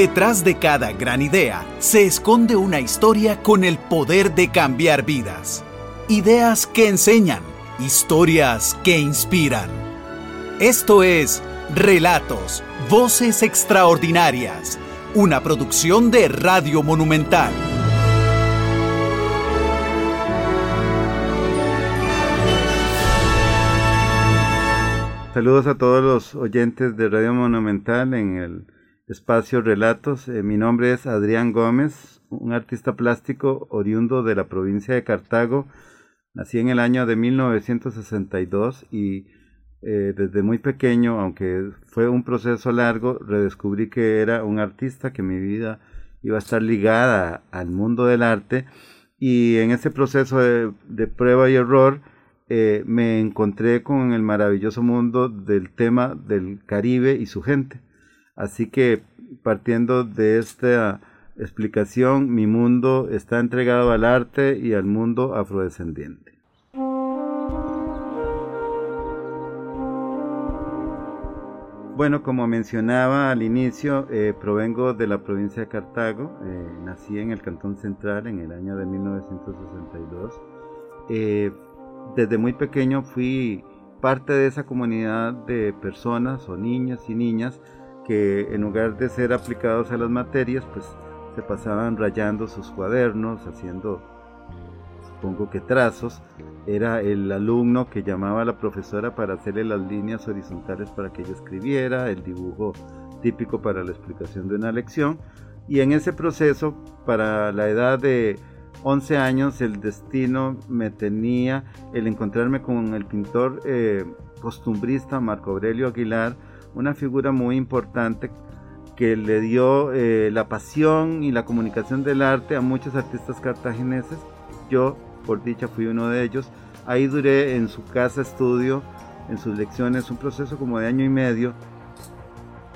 Detrás de cada gran idea se esconde una historia con el poder de cambiar vidas. Ideas que enseñan, historias que inspiran. Esto es Relatos, Voces Extraordinarias, una producción de Radio Monumental. Saludos a todos los oyentes de Radio Monumental en el espacio Relatos. Eh, mi nombre es Adrián Gómez, un artista plástico oriundo de la provincia de Cartago. Nací en el año de 1962 y eh, desde muy pequeño, aunque fue un proceso largo, redescubrí que era un artista, que mi vida iba a estar ligada al mundo del arte y en ese proceso de prueba y error, eh, me encontré con el maravilloso mundo del tema del Caribe y su gente. Así que partiendo de esta explicación, mi mundo está entregado al arte y al mundo afrodescendiente. Bueno, como mencionaba al inicio, eh, provengo de la provincia de Cartago, eh, nací en el Cantón Central en el año de 1962 desde muy pequeño fui parte de esa comunidad de personas o niños y niñas que en lugar de ser aplicados a las materias, pues se pasaban rayando sus cuadernos, haciendo, supongo que trazos. Era el alumno que llamaba a la profesora para hacerle las líneas horizontales para que ella escribiera, el dibujo típico para la explicación de una lección. Y en ese proceso, para la edad de 11 años el destino me tenía el encontrarme con el pintor eh, costumbrista Marco Aurelio Aguilar, una figura muy importante que le dio eh, la pasión y la comunicación del arte a muchos artistas cartagineses. Yo, por dicha, fui uno de ellos. Ahí duré en su casa estudio, en sus lecciones, un proceso como de año y medio.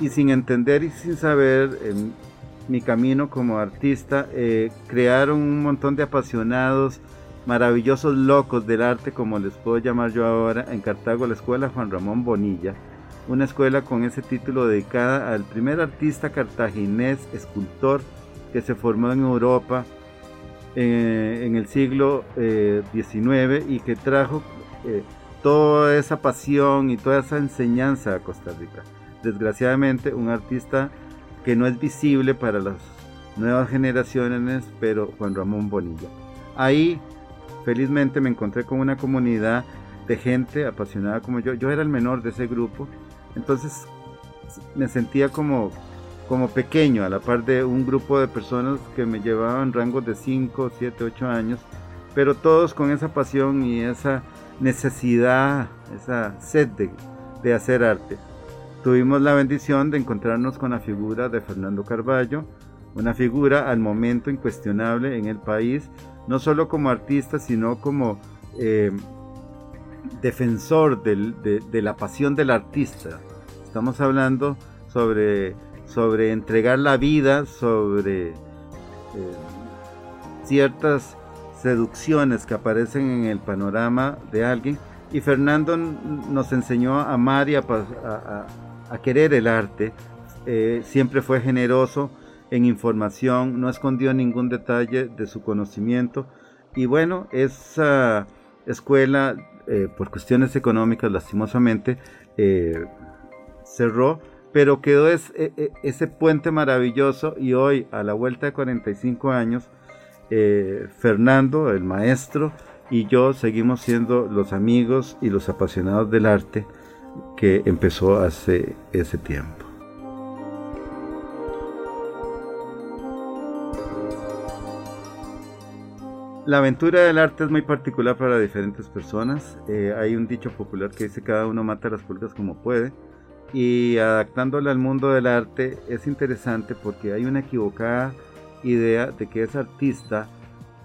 Y sin entender y sin saber, mi camino como artista, eh, crearon un montón de apasionados, maravillosos locos del arte, como les puedo llamar yo ahora, en Cartago, la escuela Juan Ramón Bonilla, una escuela con ese título dedicada al primer artista cartaginés, escultor, que se formó en Europa eh, en el siglo XIX eh, y que trajo toda esa pasión y toda esa enseñanza a Costa Rica. Desgraciadamente, un artista que no es visible para las nuevas generaciones, pero Juan Ramón Bonilla. Ahí, felizmente, me encontré con una comunidad de gente apasionada como yo. Yo era el menor de ese grupo, entonces me sentía como, como pequeño a la par de un grupo de personas que me llevaban rangos de 5, 7, 8 años, pero todos con esa pasión y esa necesidad, esa sed de, de hacer arte. Tuvimos la bendición de encontrarnos con la figura de Fernando Carballo, una figura al momento incuestionable en el país, no solo como artista, sino como eh, defensor de, la pasión del artista. Estamos hablando sobre, sobre entregar la vida, sobre eh, ciertas seducciones que aparecen en el panorama de alguien. Y Fernando nos enseñó a amar y a, querer el arte, eh, siempre fue generoso en información, no escondió ningún detalle de su conocimiento y bueno, esa escuela eh, por cuestiones económicas lastimosamente eh, cerró, pero quedó e, e, ese puente maravilloso y hoy a la vuelta de 45 años, Fernando, el maestro, y yo seguimos siendo los amigos y los apasionados del arte que empezó hace ese tiempo. La aventura del arte es muy particular para diferentes personas. Eh, hay un dicho popular que dice cada uno mata las pulgas como puede. Y adaptándola al mundo del arte es interesante porque hay una equivocada idea de que es artista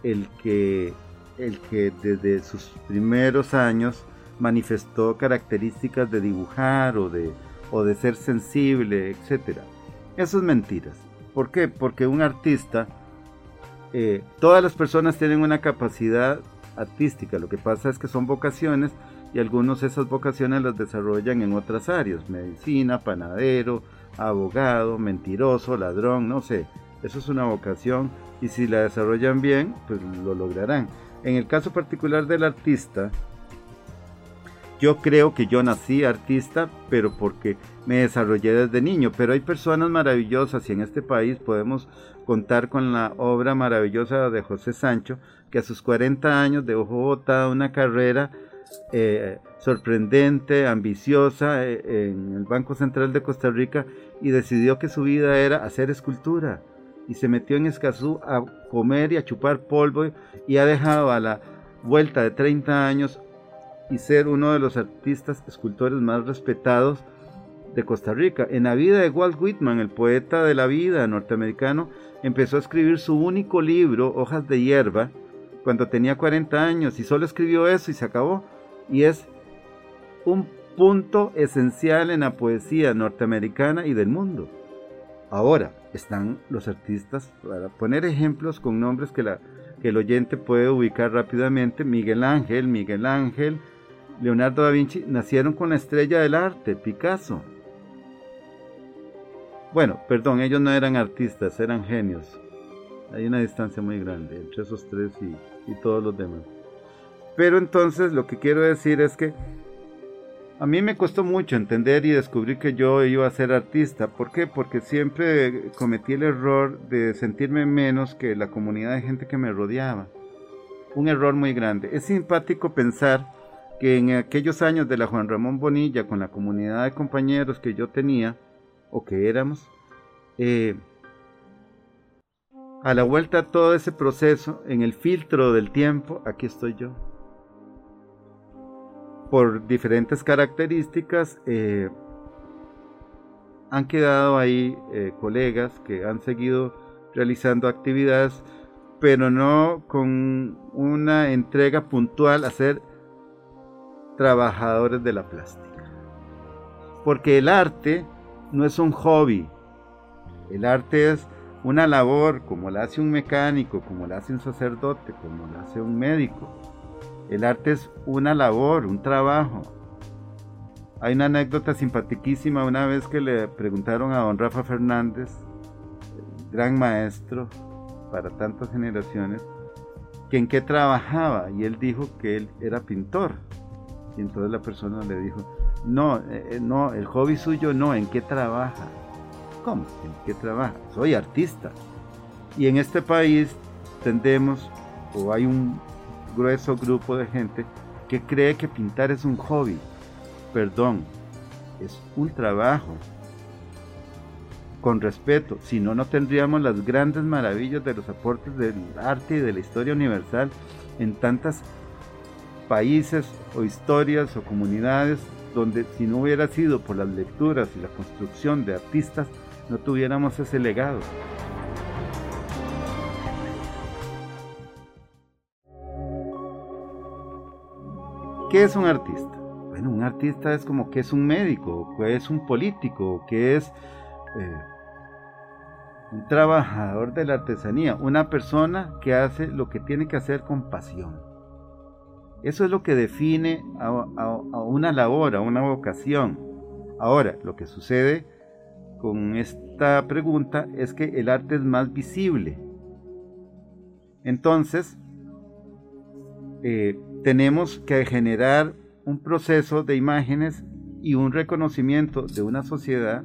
el que, el que desde sus primeros años manifestó características de dibujar o de, o de ser sensible, etc. Eso es mentiras. ¿Por qué? Porque un artista, eh, todas las personas tienen una capacidad artística, lo que pasa es que son vocaciones y algunos esas vocaciones las desarrollan en otras áreas, medicina, panadero, abogado, mentiroso, ladrón, no sé. Eso es una vocación y si la desarrollan bien, pues lo lograrán. En el caso particular del artista, yo creo que yo nací artista, pero porque me desarrollé desde niño. Pero hay personas maravillosas y en este país podemos contar con la obra maravillosa de José Sancho, que a sus 40 años dejó botada una carrera eh, sorprendente, ambiciosa eh, en el Banco Central de Costa Rica y decidió que su vida era hacer escultura. Y se metió en Escazú a comer y a chupar polvo y ha dejado a la vuelta de 30 años y ser uno de los artistas escultores más respetados de Costa Rica. En la vida de Walt Whitman, el poeta de la vida norteamericano, empezó a escribir su único libro, Hojas de Hierba, cuando tenía 40 años y solo escribió eso y se acabó. Y es un punto esencial en la poesía norteamericana y del mundo. Ahora están los artistas, para poner ejemplos con nombres que, la, el oyente puede ubicar rápidamente, Miguel Ángel, Miguel Ángel, Leonardo da Vinci nacieron con la estrella del arte, Picasso. Bueno, perdón, ellos no eran artistas, eran genios. Hay una distancia muy grande entre esos tres y, y todos los demás. Pero entonces lo que quiero decir es que a mí me costó mucho entender y descubrir que yo iba a ser artista. ¿Por qué? Porque siempre cometí el error de sentirme menos que la comunidad de gente que me rodeaba. Un error muy grande. Es simpático pensar que en aquellos años de la Juan Ramón Bonilla, con la comunidad de compañeros que yo tenía, o que éramos, eh, a la vuelta a todo ese proceso, en el filtro del tiempo, aquí estoy yo. Por diferentes características, eh, han quedado ahí eh, colegas que han seguido realizando actividades, pero no con una entrega puntual a ser trabajadores de la plástica. Porque el arte no es un hobby. El arte es una labor como la hace un mecánico, como la hace un sacerdote, como la hace un médico. El arte es una labor, un trabajo. Hay una anécdota simpaticísima una vez que le preguntaron a don Rafa Fernández, gran maestro para tantas generaciones, que en qué trabajaba y él dijo que él era pintor. Y entonces la persona le dijo, no, eh, eh, no, el hobby suyo no, ¿en qué trabaja? ¿Cómo? ¿En qué trabaja? Soy artista. Y en este país tendemos, o hay un grueso grupo de gente que cree que pintar es un hobby. Perdón, es un trabajo. Con respeto, si no, no tendríamos las grandes maravillas de los aportes del arte y de la historia universal en tantas países o historias o comunidades donde si no hubiera sido por las lecturas y la construcción de artistas, no tuviéramos ese legado. ¿Qué es un artista? Bueno, un artista es como que es un médico, que es un político, que es eh, un trabajador de la artesanía, una persona que hace lo que tiene que hacer con pasión. Eso es lo que define a, una labor, a una vocación. Ahora, lo que sucede con esta pregunta es que el arte es más visible. Entonces, eh, tenemos que generar un proceso de imágenes y un reconocimiento de una sociedad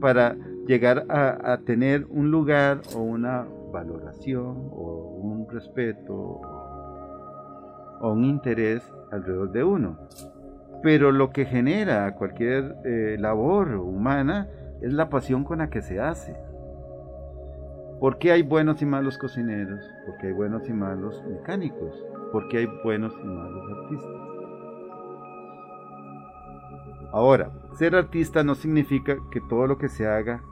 para llegar a, a tener un lugar o una valoración o un respeto o un interés alrededor de uno. Pero lo que genera cualquier eh, labor humana es la pasión con la que se hace. ¿Por qué hay buenos y malos cocineros? Porque hay buenos y malos mecánicos. Porque hay buenos y malos artistas. Ahora, ser artista no significa que todo lo que se haga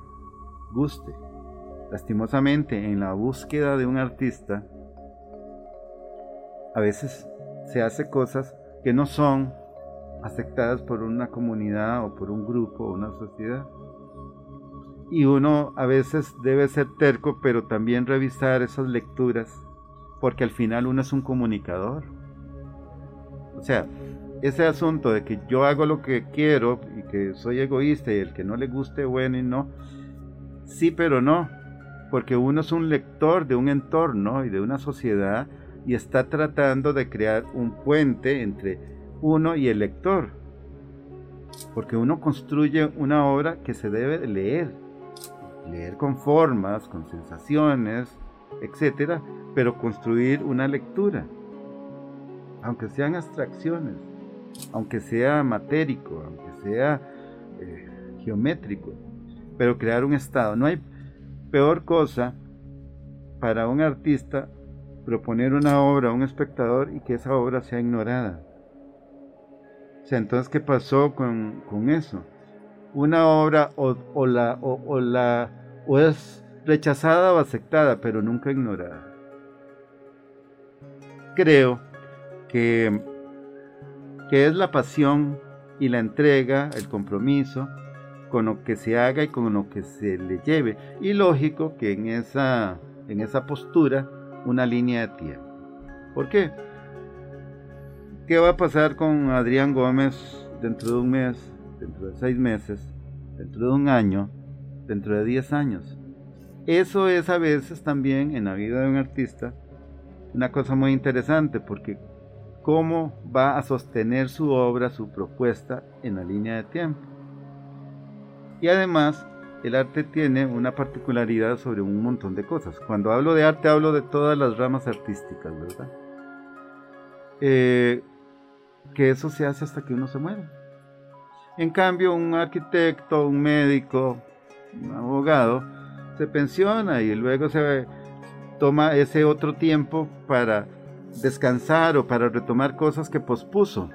guste. Lastimosamente, en la búsqueda de un artista, a veces se hace cosas que no son aceptadas por una comunidad o por un grupo o una sociedad. Y uno a veces debe ser terco, pero también revisar esas lecturas, porque al final uno es un comunicador. O sea, ese asunto de que yo hago lo que quiero y que soy egoísta y el que no le guste, bueno y no, sí, pero no, porque uno es un lector de un entorno y de una sociedad y está tratando de crear un puente entre uno y el lector, porque uno construye una obra que se debe leer, leer con formas, con sensaciones, etcétera, pero construir una lectura, aunque sean abstracciones aunque sea matérico, aunque sea eh, geométrico, pero crear un estado. No hay peor cosa para un artista proponer una obra a un espectador y que esa obra sea ignorada. O sea, entonces, ¿qué pasó con, eso? Una obra o, la, o, la, o es rechazada o aceptada, pero nunca ignorada. Creo que que es la pasión y la entrega, el compromiso con lo que se haga y con lo que se le lleve. Y lógico que en esa, en esa postura una línea de tiempo. ¿Por qué? ¿Qué va a pasar con Adrián Gómez dentro de un mes, dentro de seis meses, dentro de un año, dentro de diez años? Eso es a veces también en la vida de un artista una cosa muy interesante porque cómo va a sostener su obra, su propuesta en la línea de tiempo. Y además, el arte tiene una particularidad sobre un montón de cosas. Cuando hablo de arte, hablo de todas las ramas artísticas, ¿verdad? Eh, que eso se hace hasta que uno se muere. En cambio, un arquitecto, un médico, un abogado, se pensiona y luego se toma ese otro tiempo para descansar o para retomar cosas que pospuso.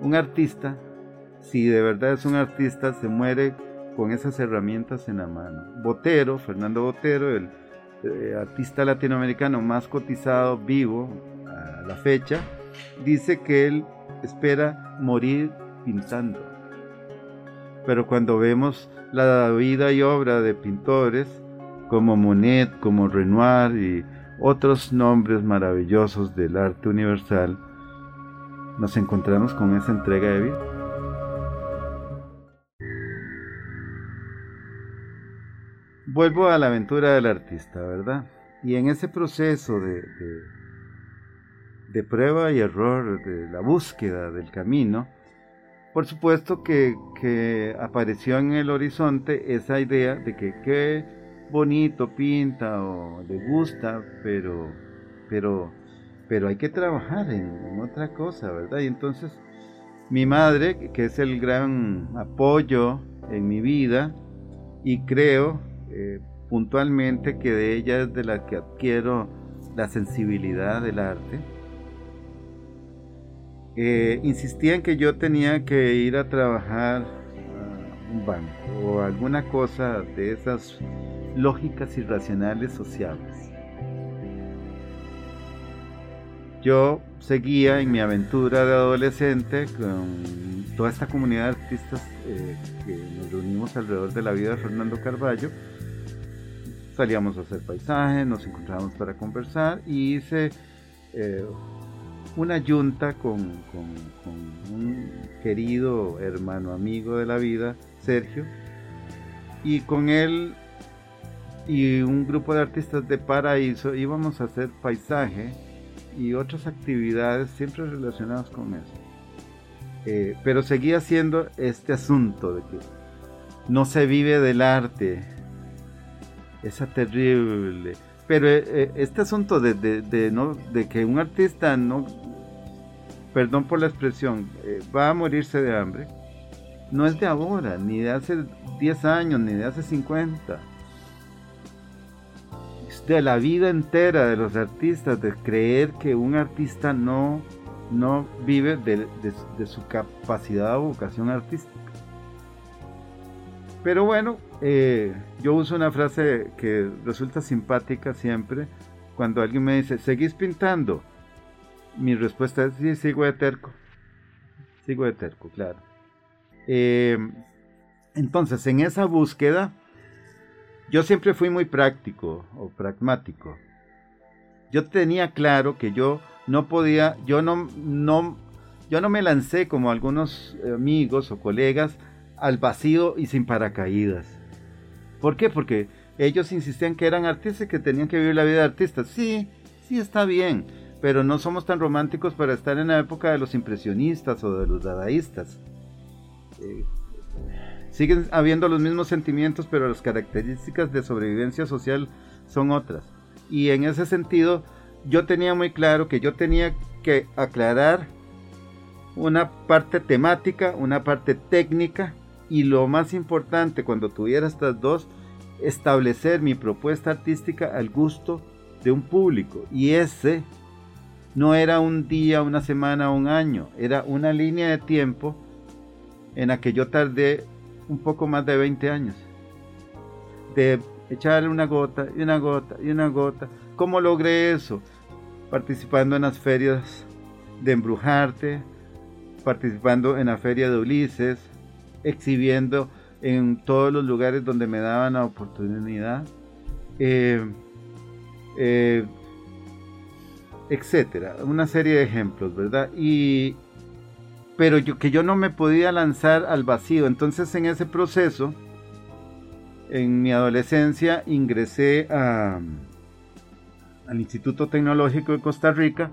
Un artista, si de verdad es un artista, se muere con esas herramientas en la mano. Botero, Fernando Botero, el eh, artista latinoamericano más cotizado vivo a la fecha, dice que él espera morir pintando. Pero cuando vemos la vida y obra de pintores como Monet, como Renoir y otros nombres maravillosos del arte universal, nos encontramos con esa entrega de vida. Vuelvo a la aventura del artista, ¿verdad? Y en ese proceso de, de, prueba y error, de la búsqueda del camino, por supuesto que, que apareció en el horizonte esa idea de que, que bonito pinta o le gusta, pero, pero, pero hay que trabajar en, otra cosa, ¿verdad? Y entonces mi madre, que es el gran apoyo en mi vida, y creo eh, puntualmente que de ella es de la que adquiero la sensibilidad del arte, eh, insistía en que yo tenía que ir a trabajar un banco o alguna cosa de esas lógicas y racionales sociales. Yo seguía en mi aventura de adolescente con toda esta comunidad de artistas eh, que nos reunimos alrededor de la vida de Fernando Carballo. Salíamos a hacer paisajes, nos encontrábamos para conversar y hice eh, una yunta con, con un querido hermano amigo de la vida, Sergio, y con él y un grupo de artistas de Paraíso íbamos a hacer paisaje y otras actividades siempre relacionadas con eso. Eh, pero seguía siendo este asunto de que no se vive del arte. Esa terrible. Pero eh, eh, este asunto de, de, no, de que un artista no, perdón por la expresión, va a morirse de hambre, no es de ahora, ni de hace 10 años, ni de hace 50 de la vida entera de los artistas, de creer que un artista no, no vive de, su capacidad o vocación artística. Pero bueno, eh, yo uso una frase que resulta simpática siempre cuando alguien me dice, ¿seguís pintando? Mi respuesta es, sí, sigo de terco. Sigo de terco, claro. Eh, entonces, en esa búsqueda, yo siempre fui muy práctico o pragmático. Yo tenía claro que yo no podía, yo no, no, yo no me lancé como algunos amigos o colegas al vacío y sin paracaídas. ¿Por qué? Porque ellos insistían que eran artistas y que tenían que vivir la vida de artistas. Sí, sí está bien, pero no somos tan románticos para estar en la época de los impresionistas o de los dadaístas. Eh, siguen habiendo los mismos sentimientos, pero las características de sobrevivencia social son otras. Y en ese sentido, yo tenía muy claro que yo tenía que aclarar una parte temática, una parte técnica y lo más importante cuando tuviera estas dos, establecer mi propuesta artística al gusto de un público. Y ese no era un día, una semana, un año, era una línea de tiempo en la que yo tardé un poco más de 20 años. De echarle una gota y una gota y una gota. ¿Cómo logré eso? Participando en las ferias de Embrujarte, participando en la feria de Ulises, exhibiendo en todos los lugares donde me daban la oportunidad, eh, eh, etcétera, una serie de ejemplos, ¿verdad? Y pero yo que yo no me podía lanzar al vacío, entonces en ese proceso, en mi adolescencia ingresé al Instituto Tecnológico de Costa Rica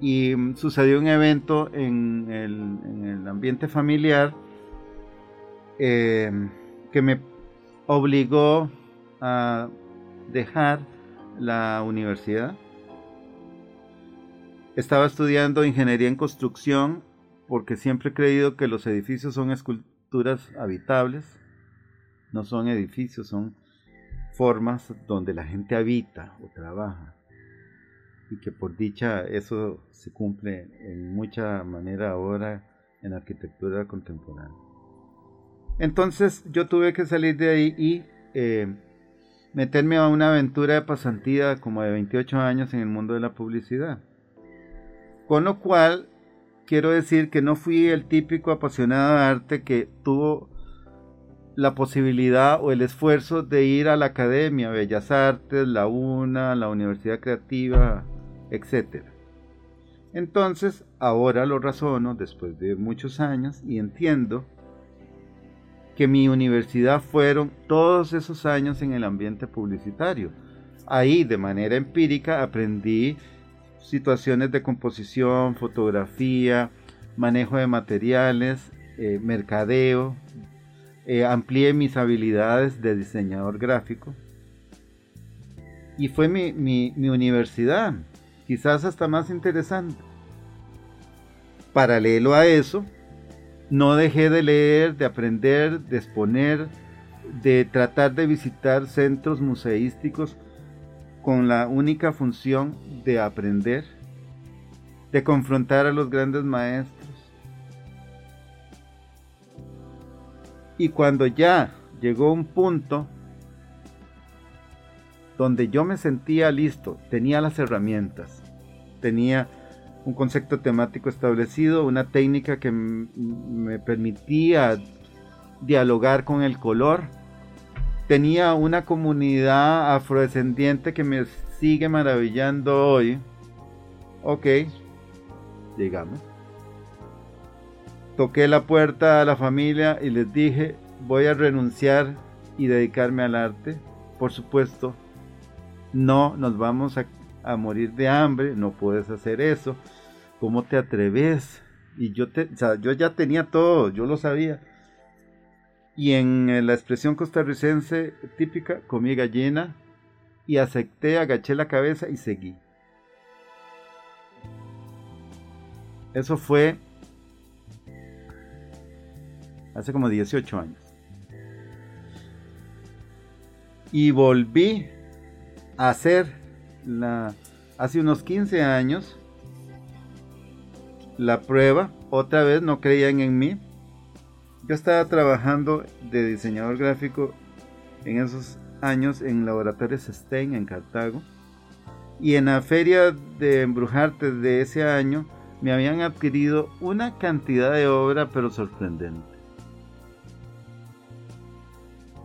y sucedió un evento en el ambiente familiar eh, que me obligó a dejar la universidad. Estaba estudiando ingeniería en construcción porque siempre he creído que los edificios son esculturas habitables, no son edificios, son formas donde la gente habita o trabaja y que por dicha eso se cumple en mucha manera ahora en arquitectura contemporánea. Entonces yo tuve que salir de ahí y eh, meterme a una aventura de pasantía como de 28 años en el mundo de la publicidad. Con lo cual, quiero decir que no fui el típico apasionado de arte que tuvo la posibilidad o el esfuerzo de ir a la academia, Bellas Artes, la UNA, la Universidad Creativa, etc. Entonces, ahora lo razono después de muchos años y entiendo que mi universidad fueron todos esos años en el ambiente publicitario. Ahí de manera empírica aprendí situaciones de composición, fotografía, manejo de materiales, eh, mercadeo, eh, amplié mis habilidades de diseñador gráfico. Y fue mi, mi universidad, quizás hasta más interesante. Paralelo a eso, no dejé de leer, de aprender, de exponer, de tratar de visitar centros museísticos con la única función de aprender, de confrontar a los grandes maestros. Y cuando ya llegó un punto donde yo me sentía listo, tenía las herramientas, tenía un concepto temático establecido, una técnica que me permitía dialogar con el color. Tenía una comunidad afrodescendiente que me sigue maravillando hoy. Ok, llegamos. Toqué la puerta a la familia y les dije, voy a renunciar y dedicarme al arte. Por supuesto, no nos vamos a, a morir de hambre, no puedes hacer eso. ¿Cómo te atreves? Y yo, te, o sea, yo ya tenía todo, yo lo sabía. Y en eh, la expresión costarricense típica, comí gallina y acepté, agaché la cabeza y seguí. Eso fue hace como 18 años. Y volví a hacer la, hace unos 15 años la prueba, otra vez no creían en mí. Yo estaba trabajando de diseñador gráfico en esos años en laboratorios Stein en Cartago. Y en la feria de Embrujarte de ese año me habían adquirido una cantidad de obra pero sorprendente.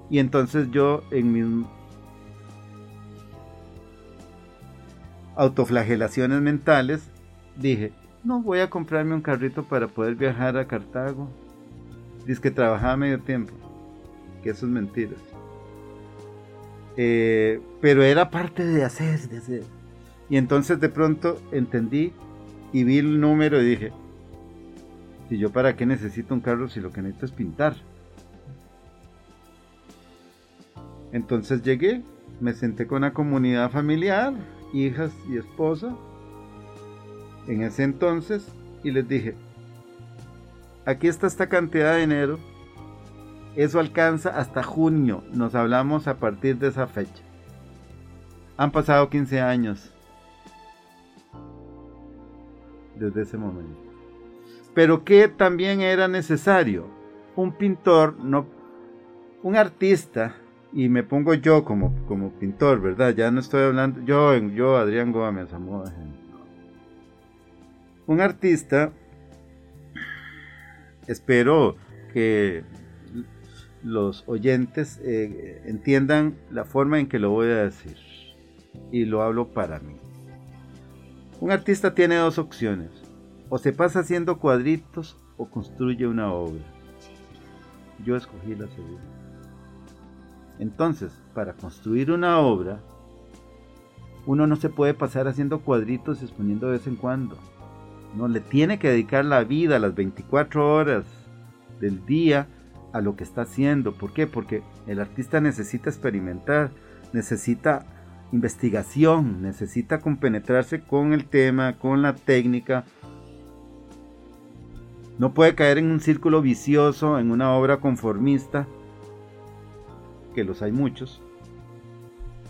Y entonces yo en mis autoflagelaciones mentales dije, no voy a comprarme un carrito para poder viajar a Cartago. Dice que trabajaba medio tiempo, que eso es mentira. Eh, pero era parte de hacer, de hacer. Y entonces de pronto entendí y vi el número y dije, si yo para qué necesito un carro si lo que necesito es pintar. Entonces llegué, me senté con la comunidad familiar, hijas y esposa, en ese entonces, y les dije, aquí está esta cantidad de dinero, eso alcanza hasta junio, nos hablamos a partir de esa fecha. Han pasado 15 años desde ese momento. Pero que también era necesario, un pintor, no, un artista, y me pongo yo como, como pintor, ¿verdad? Ya no estoy hablando, yo, yo Adrián Gómez, un artista, espero que los oyentes eh, entiendan la forma en que lo voy a decir. Y lo hablo para mí. Un artista tiene dos opciones. O se pasa haciendo cuadritos o construye una obra. Yo escogí la segunda. Entonces, para construir una obra, uno no se puede pasar haciendo cuadritos y exponiendo de vez en cuando. No le tiene que dedicar la vida, las 24 horas del día a lo que está haciendo. ¿Por qué? Porque el artista necesita experimentar, necesita investigación, necesita compenetrarse con el tema, con la técnica. No puede caer en un círculo vicioso, en una obra conformista, que los hay muchos.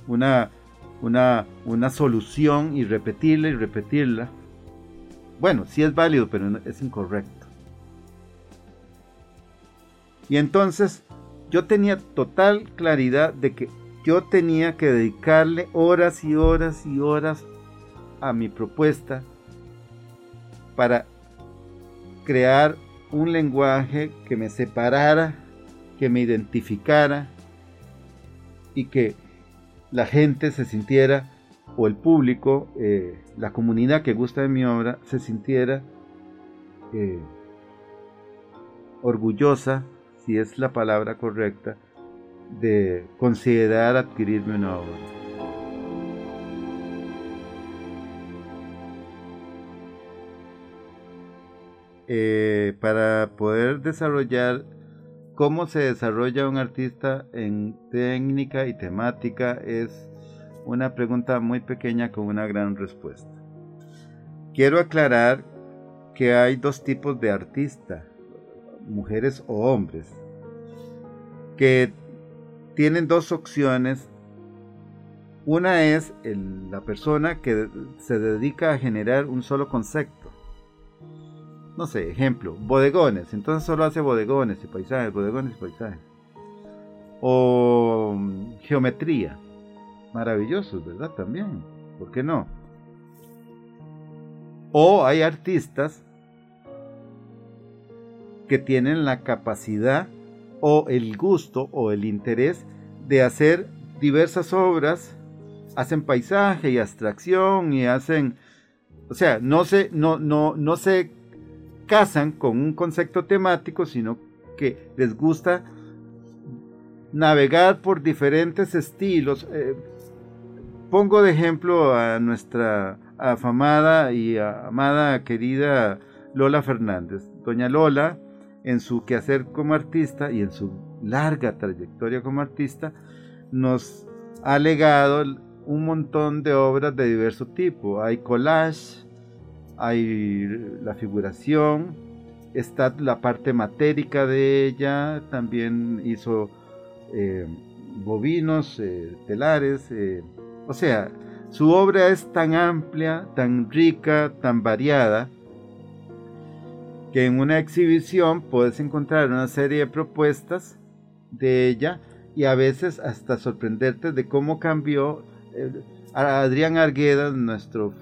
Una, una, una solución y repetirla y repetirla. Bueno, sí es válido, pero es incorrecto. Y entonces yo tenía total claridad de que yo tenía que dedicarle horas y horas y horas a mi propuesta para crear un lenguaje que me separara, que me identificara y que la gente se sintiera, o el público, eh, la comunidad que gusta de mi obra, se sintiera eh, orgullosa si es la palabra correcta, de considerar adquirirme una obra. Eh, para poder desarrollar cómo se desarrolla un artista en técnica y temática es una pregunta muy pequeña con una gran respuesta. Quiero aclarar que hay dos tipos de artista mujeres o hombres, que tienen dos opciones. Una es la persona que se dedica a generar un solo concepto. No sé, ejemplo, bodegones. Entonces solo hace bodegones y paisajes, bodegones y paisajes. O mm, geometría. Maravillosos, ¿verdad? También. ¿Por qué no? O hay artistas que tienen la capacidad o el gusto o el interés de hacer diversas obras, hacen paisaje y abstracción y hacen, o sea, no se, no, no, no se casan con un concepto temático, sino que les gusta navegar por diferentes estilos. Eh, pongo de ejemplo a nuestra afamada y amada querida Lola Fernández. Doña Lola en su quehacer como artista y en su larga trayectoria como artista, nos ha legado un montón de obras de diverso tipo. Hay collage, hay la figuración, está la parte matérica de ella, también hizo eh, bovinos, eh, telares, eh, o sea, su obra es tan amplia, tan rica, tan variada, que en una exhibición puedes encontrar una serie de propuestas de ella y a veces hasta sorprenderte de cómo cambió. Eh, Adrián Argueda, nuestro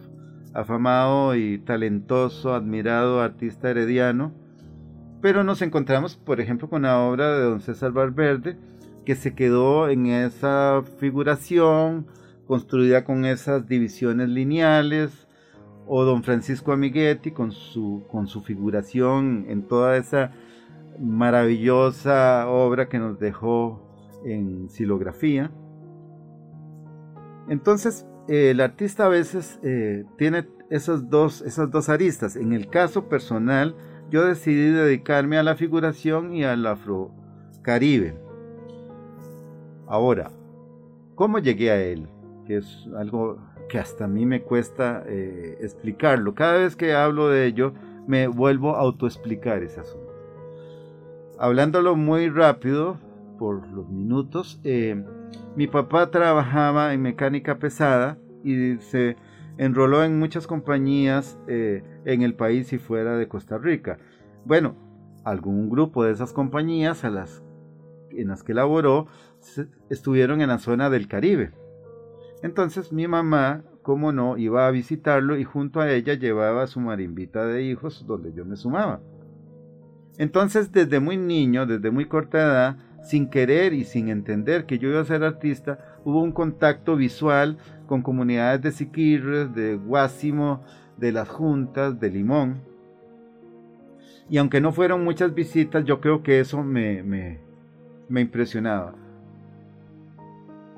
afamado y talentoso, admirado artista herediano, pero nos encontramos, por ejemplo, con la obra de don César Valverde, que se quedó en esa figuración construida con esas divisiones lineales, o don Francisco Amiguetti con su, con su figuración en toda esa maravillosa obra que nos dejó en silografía. Entonces, eh, el artista a veces eh, tiene esos dos, esas dos aristas. En el caso personal, yo decidí dedicarme a la figuración y al afrocaribe. Ahora, ¿cómo llegué a él? Que es algo que hasta a mí me cuesta eh, explicarlo. Cada vez que hablo de ello, me vuelvo a autoexplicar ese asunto. Hablándolo muy rápido, por los minutos, eh, mi papá trabajaba en mecánica pesada y se enroló en muchas compañías eh, en el país y fuera de Costa Rica. Bueno, algún grupo de esas compañías a en las que laboró estuvieron en la zona del Caribe. Entonces mi mamá, como no, iba a visitarlo y junto a ella llevaba su marimbita de hijos donde yo me sumaba. Entonces desde muy niño, desde muy corta edad, sin querer y sin entender que yo iba a ser artista, hubo un contacto visual con comunidades de Siquirres, de Guásimo, de las Juntas, de Limón. Y aunque no fueron muchas visitas, yo creo que eso me impresionaba.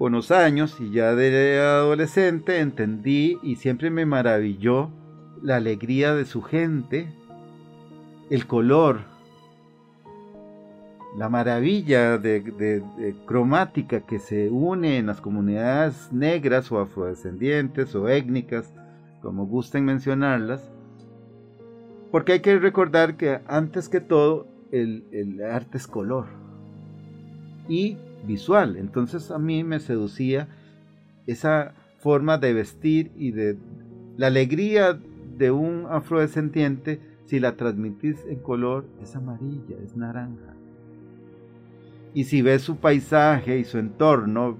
Con los años y ya de adolescente entendí y siempre me maravilló la alegría de su gente, el color, la maravilla de, cromática que se une en las comunidades negras o afrodescendientes o étnicas, como gusten mencionarlas, porque hay que recordar que antes que todo el, el arte es color. Y visual, entonces a mí me seducía esa forma de vestir y de la alegría de un afrodescendiente si la transmitís en color es amarilla, es naranja. Y si ves su paisaje y su entorno,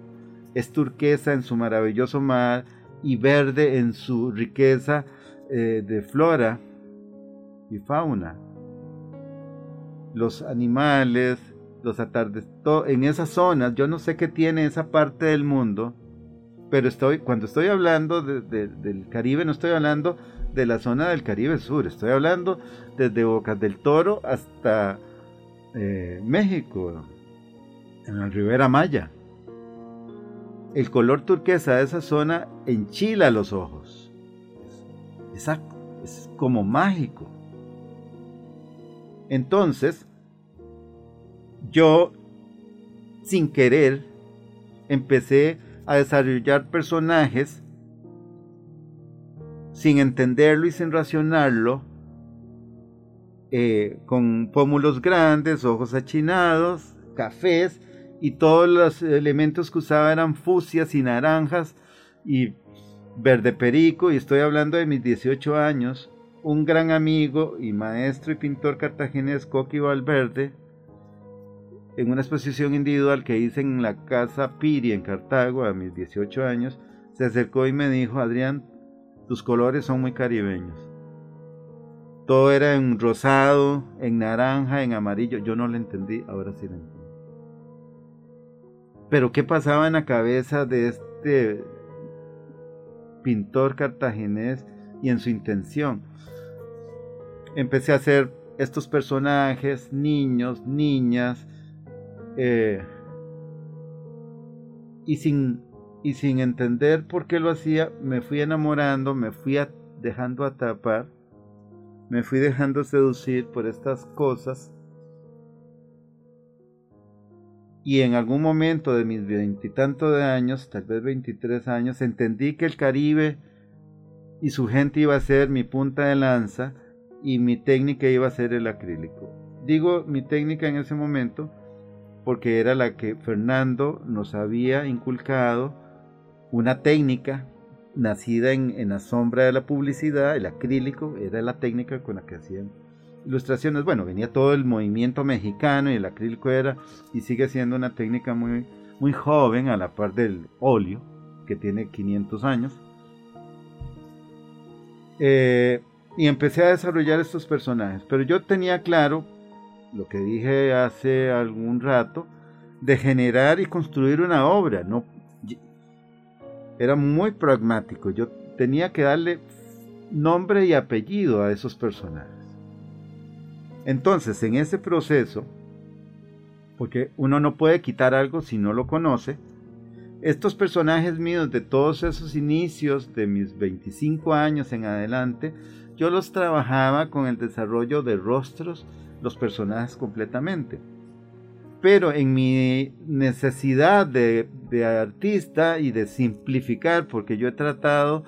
es turquesa en su maravilloso mar y verde en su riqueza eh, de flora y fauna. Los animales, los atardeceres, en esas zonas, yo no sé qué tiene esa parte del mundo, pero estoy, cuando estoy hablando del Caribe, no estoy hablando de la zona del Caribe Sur, estoy hablando desde Bocas del Toro hasta eh, México, en la Ribera Maya. El color turquesa de esa zona enchila los ojos. Es, es como mágico. Entonces, yo, sin querer, empecé a desarrollar personajes sin entenderlo y sin racionarlo, eh, con pómulos grandes, ojos achinados, cafés, y todos los elementos que usaba eran fucsias y naranjas y verde perico y estoy hablando de mis 18 años, un gran amigo y maestro y pintor cartaginés Coqui Valverde en una exposición individual que hice en la casa Piri en Cartago a mis 18 años, se acercó y me dijo, Adrián, tus colores son muy caribeños. Todo era en rosado, en naranja, en amarillo. Yo no lo entendí, ahora sí lo entiendo. Pero ¿qué pasaba en la cabeza de este pintor cartaginés y en su intención? Empecé a hacer estos personajes, niños, niñas, eh, y, sin, y sin entender por qué lo hacía, me fui enamorando, me fui dejando atrapar, me fui dejando seducir por estas cosas y en algún momento de mis veintitantos de años, tal vez veintitrés años, entendí que el Caribe y su gente iba a ser mi punta de lanza y mi técnica iba a ser el acrílico. Digo mi técnica en ese momento porque era la que Fernando nos había inculcado, una técnica nacida en, en la sombra de la publicidad, el acrílico, era la técnica con la que hacían ilustraciones, bueno, venía todo el movimiento mexicano y el acrílico era y sigue siendo una técnica muy, muy joven a la par del óleo, que tiene 500 años. Eh, y empecé a desarrollar estos personajes, pero yo tenía claro lo que dije hace algún rato, de generar y construir una obra. No, era muy pragmático. Yo tenía que darle nombre y apellido a esos personajes. Entonces, en ese proceso, porque uno no puede quitar algo si no lo conoce, estos personajes míos de todos esos inicios, de mis 25 años en adelante, yo los trabajaba con el desarrollo de rostros, los personajes completamente. Pero en mi necesidad de, de artista y de simplificar, porque yo he tratado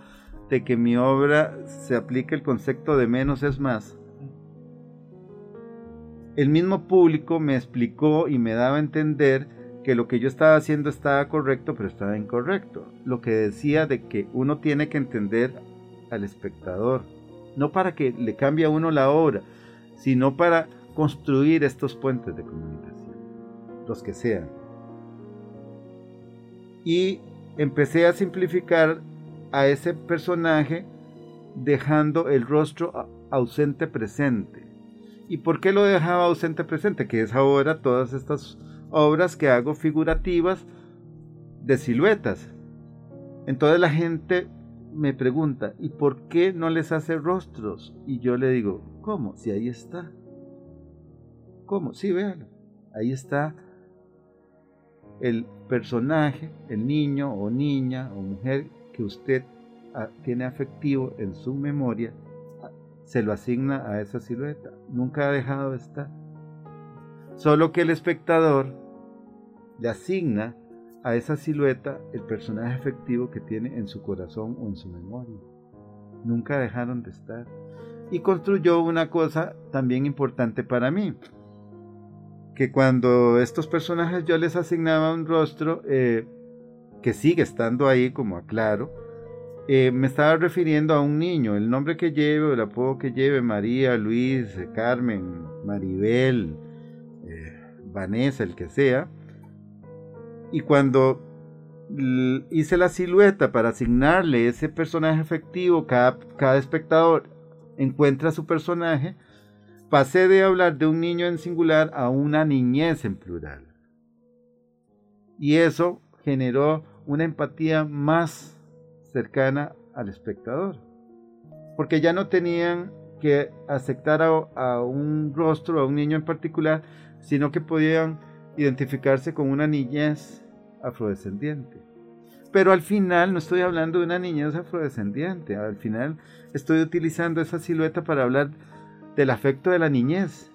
de que mi obra se aplique el concepto de menos es más, el mismo público me explicó y me daba a entender que lo que yo estaba haciendo estaba correcto, pero estaba incorrecto. Lo que decía de que uno tiene que entender al espectador, no para que le cambie a uno la obra, sino para construir estos puentes de comunicación, los que sean. Y empecé a simplificar a ese personaje dejando el rostro ausente presente. ¿Y por qué lo dejaba ausente presente? Que es ahora todas estas obras que hago figurativas de siluetas. Entonces la gente me pregunta, ¿y por qué no les hace rostros? Y yo le digo, ¿cómo? Si ahí está. ¿Cómo? Sí, véanlo. Ahí está el personaje, el niño o niña o mujer que usted ah, tiene afectivo en su memoria, se lo asigna a esa silueta. Nunca ha dejado de estar. Solo que el espectador le asigna a esa silueta el personaje efectivo que tiene en su corazón o en su memoria. Nunca dejaron de estar. Y construyó una cosa también importante para mí, que cuando estos personajes yo les asignaba un rostro, eh, que sigue estando ahí como aclaro, eh, me estaba refiriendo a un niño, el nombre que lleve, el apodo que lleve, María, Luis, Carmen, Maribel, eh, Vanessa, el que sea, y cuando hice la silueta para asignarle ese personaje efectivo, cada, cada espectador encuentra su personaje, pasé de hablar de un niño en singular a una niñez en plural. Y eso generó una empatía más cercana al espectador. Porque ya no tenían que aceptar a, un rostro, a un niño en particular, sino que podían identificarse con una niñez afrodescendiente. Pero al final no estoy hablando de una niñez afrodescendiente, al final estoy utilizando esa silueta para hablar del afecto de la niñez.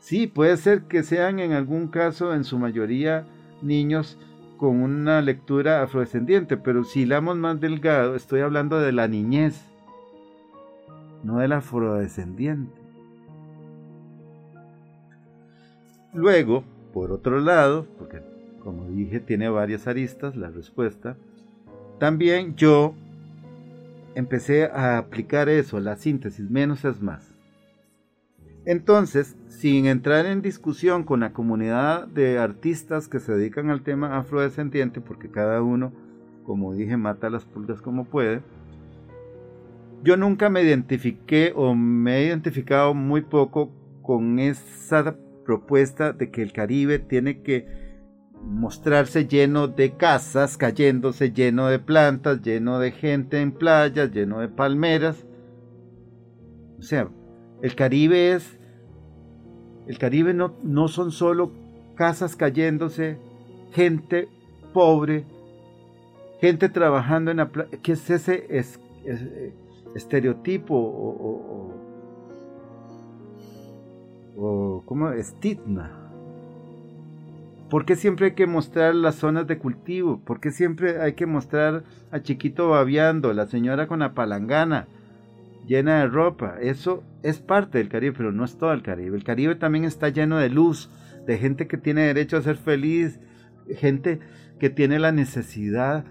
Sí, puede ser que sean en algún caso, en su mayoría, niños con una lectura afrodescendiente, pero si hilamos más delgado, estoy hablando de la niñez, no del afrodescendiente. Luego, por otro lado, porque como dije tiene varias aristas la respuesta, también yo empecé a aplicar eso, la síntesis, menos es más. Entonces, sin entrar en discusión con la comunidad de artistas que se dedican al tema afrodescendiente, porque cada uno, como dije, mata las pulgas como puede, yo nunca me identifiqué o me he identificado muy poco con esa propuesta de que el Caribe tiene que mostrarse lleno de casas, cayéndose lleno de plantas, lleno de gente en playas, lleno de palmeras. O sea, el Caribe es, el Caribe no, no son solo casas cayéndose, gente pobre, gente trabajando en la playa. ¿Qué es ese estereotipo o o como estigma. ¿Por qué siempre hay que mostrar las zonas de cultivo? ¿Por qué siempre hay que mostrar a Chiquito babeando, la señora con la palangana llena de ropa? Eso es parte del Caribe, pero no es todo el Caribe. El Caribe también está lleno de luz, de gente que tiene derecho a ser feliz, gente que tiene la necesidad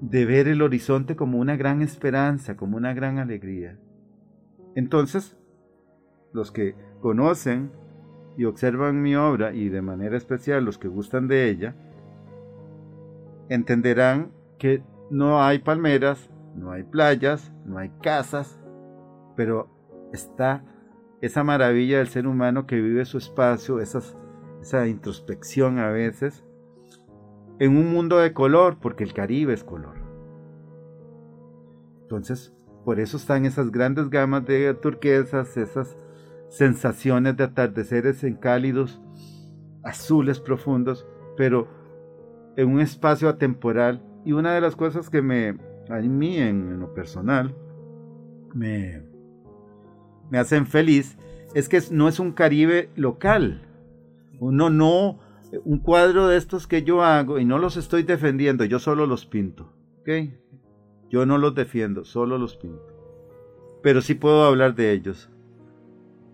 de ver el horizonte como una gran esperanza, como una gran alegría. Entonces, los que conocen y observan mi obra y de manera especial los que gustan de ella, entenderán que no hay palmeras, no hay playas, no hay casas, pero está esa maravilla del ser humano que vive su espacio, esa introspección a veces, en un mundo de color, porque el Caribe es color. Entonces, por eso están esas grandes gamas de turquesas, esas sensaciones de atardeceres en cálidos, azules profundos, pero en un espacio atemporal. Y una de las cosas que me, a mí en, lo personal, me, me hacen feliz es que no es un Caribe local. Uno no, un cuadro de estos que yo hago y no los estoy defendiendo, yo solo los pinto. ¿ok? Yo no los defiendo, solo los pinto. Pero sí puedo hablar de ellos.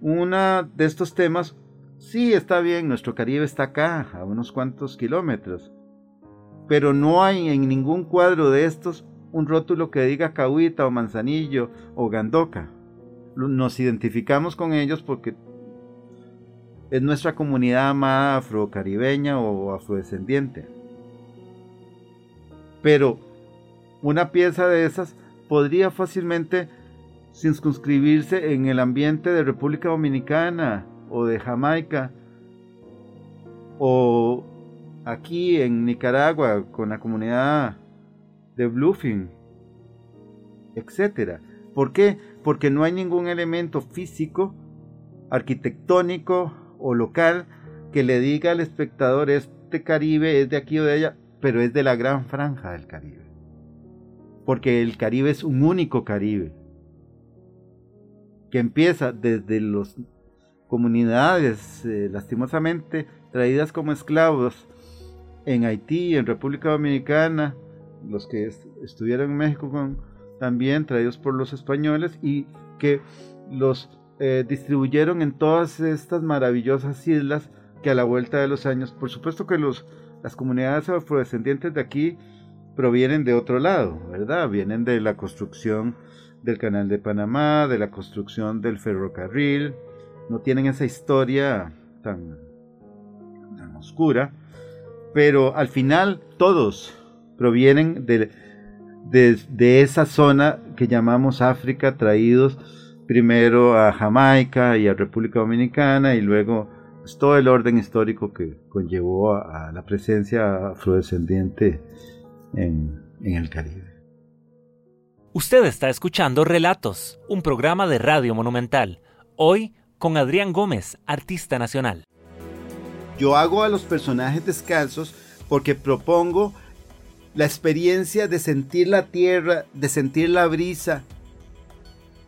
Una de estos temas, sí está bien, nuestro Caribe está acá, a unos cuantos kilómetros. Pero no hay en ningún cuadro de estos un rótulo que diga Cahuita o Manzanillo o Gandoca. Nos identificamos con ellos porque es nuestra comunidad amada afrocaribeña o afrodescendiente. Pero una pieza de esas podría fácilmente circunscribirse en el ambiente de República Dominicana o de Jamaica o aquí en Nicaragua con la comunidad de Bluffing, etc. ¿Por qué? Porque no hay ningún elemento físico, arquitectónico o local que le diga al espectador este Caribe es de aquí o de allá, pero es de la gran franja del Caribe. Porque el Caribe es un único Caribe que empieza desde las comunidades eh, lastimosamente traídas como esclavos en Haití, en República Dominicana, los que estuvieron en México también traídos por los españoles y que los eh, distribuyeron en todas estas maravillosas islas que a la vuelta de los años, por supuesto que los, las comunidades afrodescendientes de aquí provienen de otro lado, ¿verdad? Vienen de la construcción del canal de Panamá, de la construcción del ferrocarril, no tienen esa historia tan, tan oscura, pero al final todos provienen de, de, esa zona que llamamos África, traídos primero a Jamaica y a República Dominicana y luego pues, todo el orden histórico que conllevó a, la presencia afrodescendiente en, en el Caribe. Usted está escuchando Relatos, un programa de Radio Monumental. Hoy con Adrián Gómez, artista nacional. Yo hago a los personajes descalzos porque propongo la experiencia de sentir la tierra, de sentir la brisa,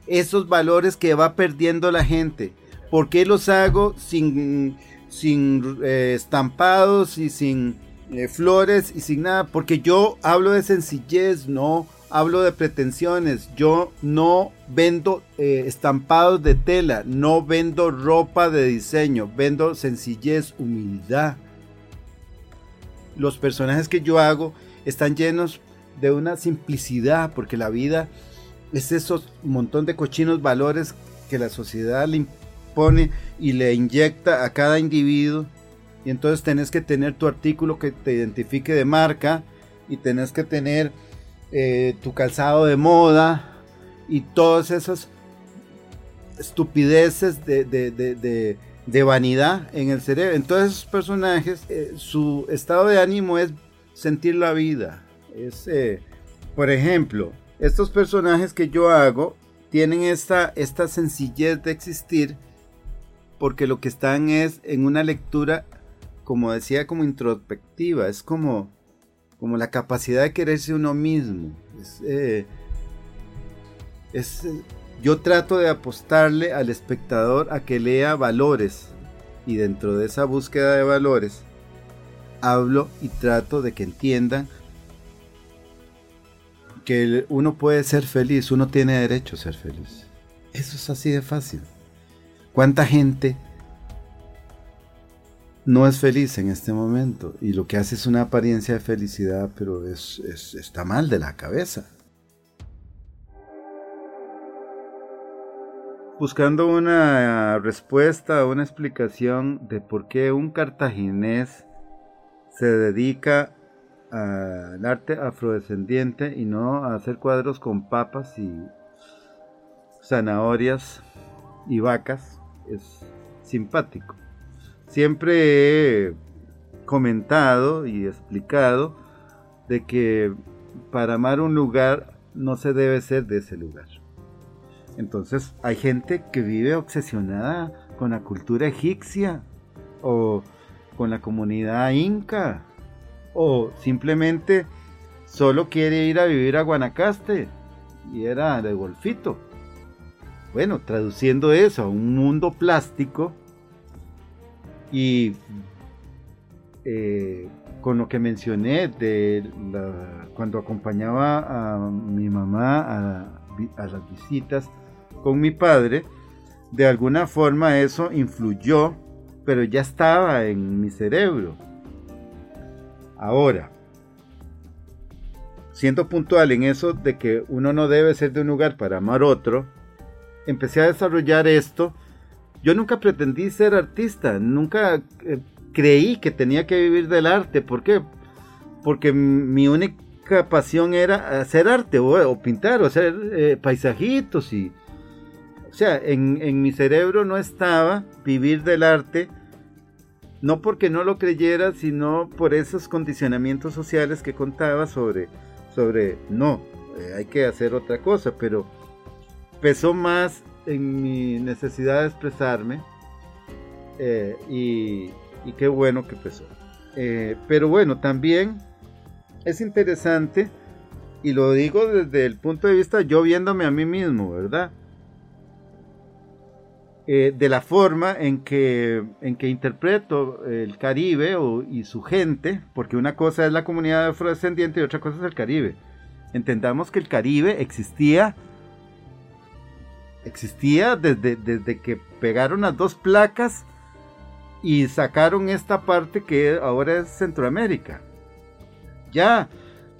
esos valores que va perdiendo la gente. ¿Por qué los hago sin, sin eh, estampados y sin eh, flores y sin nada? Porque yo hablo de sencillez, no hablo de pretensiones. Yo no vendo eh, estampados de tela, no vendo ropa de diseño, vendo sencillez, humildad. Los personajes que yo hago están llenos de una simplicidad, porque la vida es esos montón de cochinos valores que la sociedad le impone y le inyecta a cada individuo. Y entonces tenés que tener tu artículo que te identifique de marca y tenés que tener eh, tu calzado de moda y todas esas estupideces de, vanidad en el cerebro. Entonces esos personajes, eh, su estado de ánimo es sentir la vida. Es, eh, por ejemplo, estos personajes que yo hago tienen esta, esta sencillez de existir porque lo que están es en una lectura, como decía, como introspectiva. Es como como la capacidad de quererse uno mismo. Eh, yo trato de apostarle al espectador a que lea valores y dentro de esa búsqueda de valores hablo y trato de que entiendan que uno puede ser feliz, uno tiene derecho a ser feliz. Eso es así de fácil. ¿Cuánta gente no es feliz en este momento y lo que hace es una apariencia de felicidad, pero es, está mal de la cabeza. Buscando una respuesta, una explicación de por qué un cartaginés se dedica al arte afrodescendiente y no a hacer cuadros con papas y zanahorias y vacas, es simpático. Siempre he comentado y explicado de que para amar un lugar no se debe ser de ese lugar. Entonces hay gente que vive obsesionada con la cultura egipcia o con la comunidad inca o simplemente solo quiere ir a vivir a Guanacaste y era de golfito. Bueno, traduciendo eso a un mundo plástico y eh, con lo que mencioné de cuando acompañaba a mi mamá a, las visitas con mi padre, de alguna forma eso influyó, pero ya estaba en mi cerebro. Ahora, siendo puntual en eso de que uno no debe ser de un lugar para amar otro, empecé a desarrollar esto. Yo nunca pretendí ser artista, nunca eh, creí que tenía que vivir del arte. ¿Por qué? Porque mi única pasión era hacer arte o, pintar o hacer eh, paisajitos y... O sea, en, mi cerebro no estaba vivir del arte, no porque no lo creyera, sino por esos condicionamientos sociales que contaba sobre, sobre no, eh, hay que hacer otra cosa, pero pesó más en mi necesidad de expresarme eh, y, qué bueno que empezó. Eh, pero bueno, también es interesante, y lo digo desde el punto de vista yo viéndome a mí mismo, ¿verdad? Eh, de la forma en que, en que interpreto el Caribe y su gente, porque una cosa es la comunidad afrodescendiente y otra cosa es el Caribe. Entendamos que el Caribe existía, existía desde, desde que pegaron las dos placas y sacaron esta parte que ahora es Centroamérica. Ya,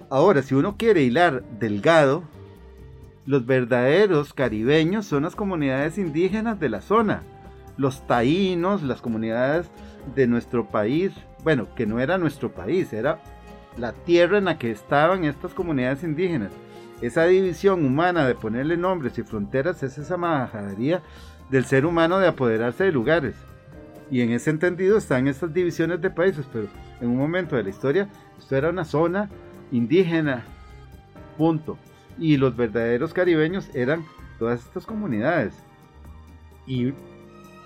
ahora, si uno quiere hilar delgado, los verdaderos caribeños son las comunidades indígenas de la zona, los taínos, las comunidades de nuestro país, bueno, que no era nuestro país, era la tierra en la que estaban estas comunidades indígenas. Esa división humana de ponerle nombres y fronteras es esa majadería del ser humano de apoderarse de lugares. Y en ese entendido están estas divisiones de países, pero en un momento de la historia esto era una zona indígena, punto. Y los verdaderos caribeños eran todas estas comunidades. Y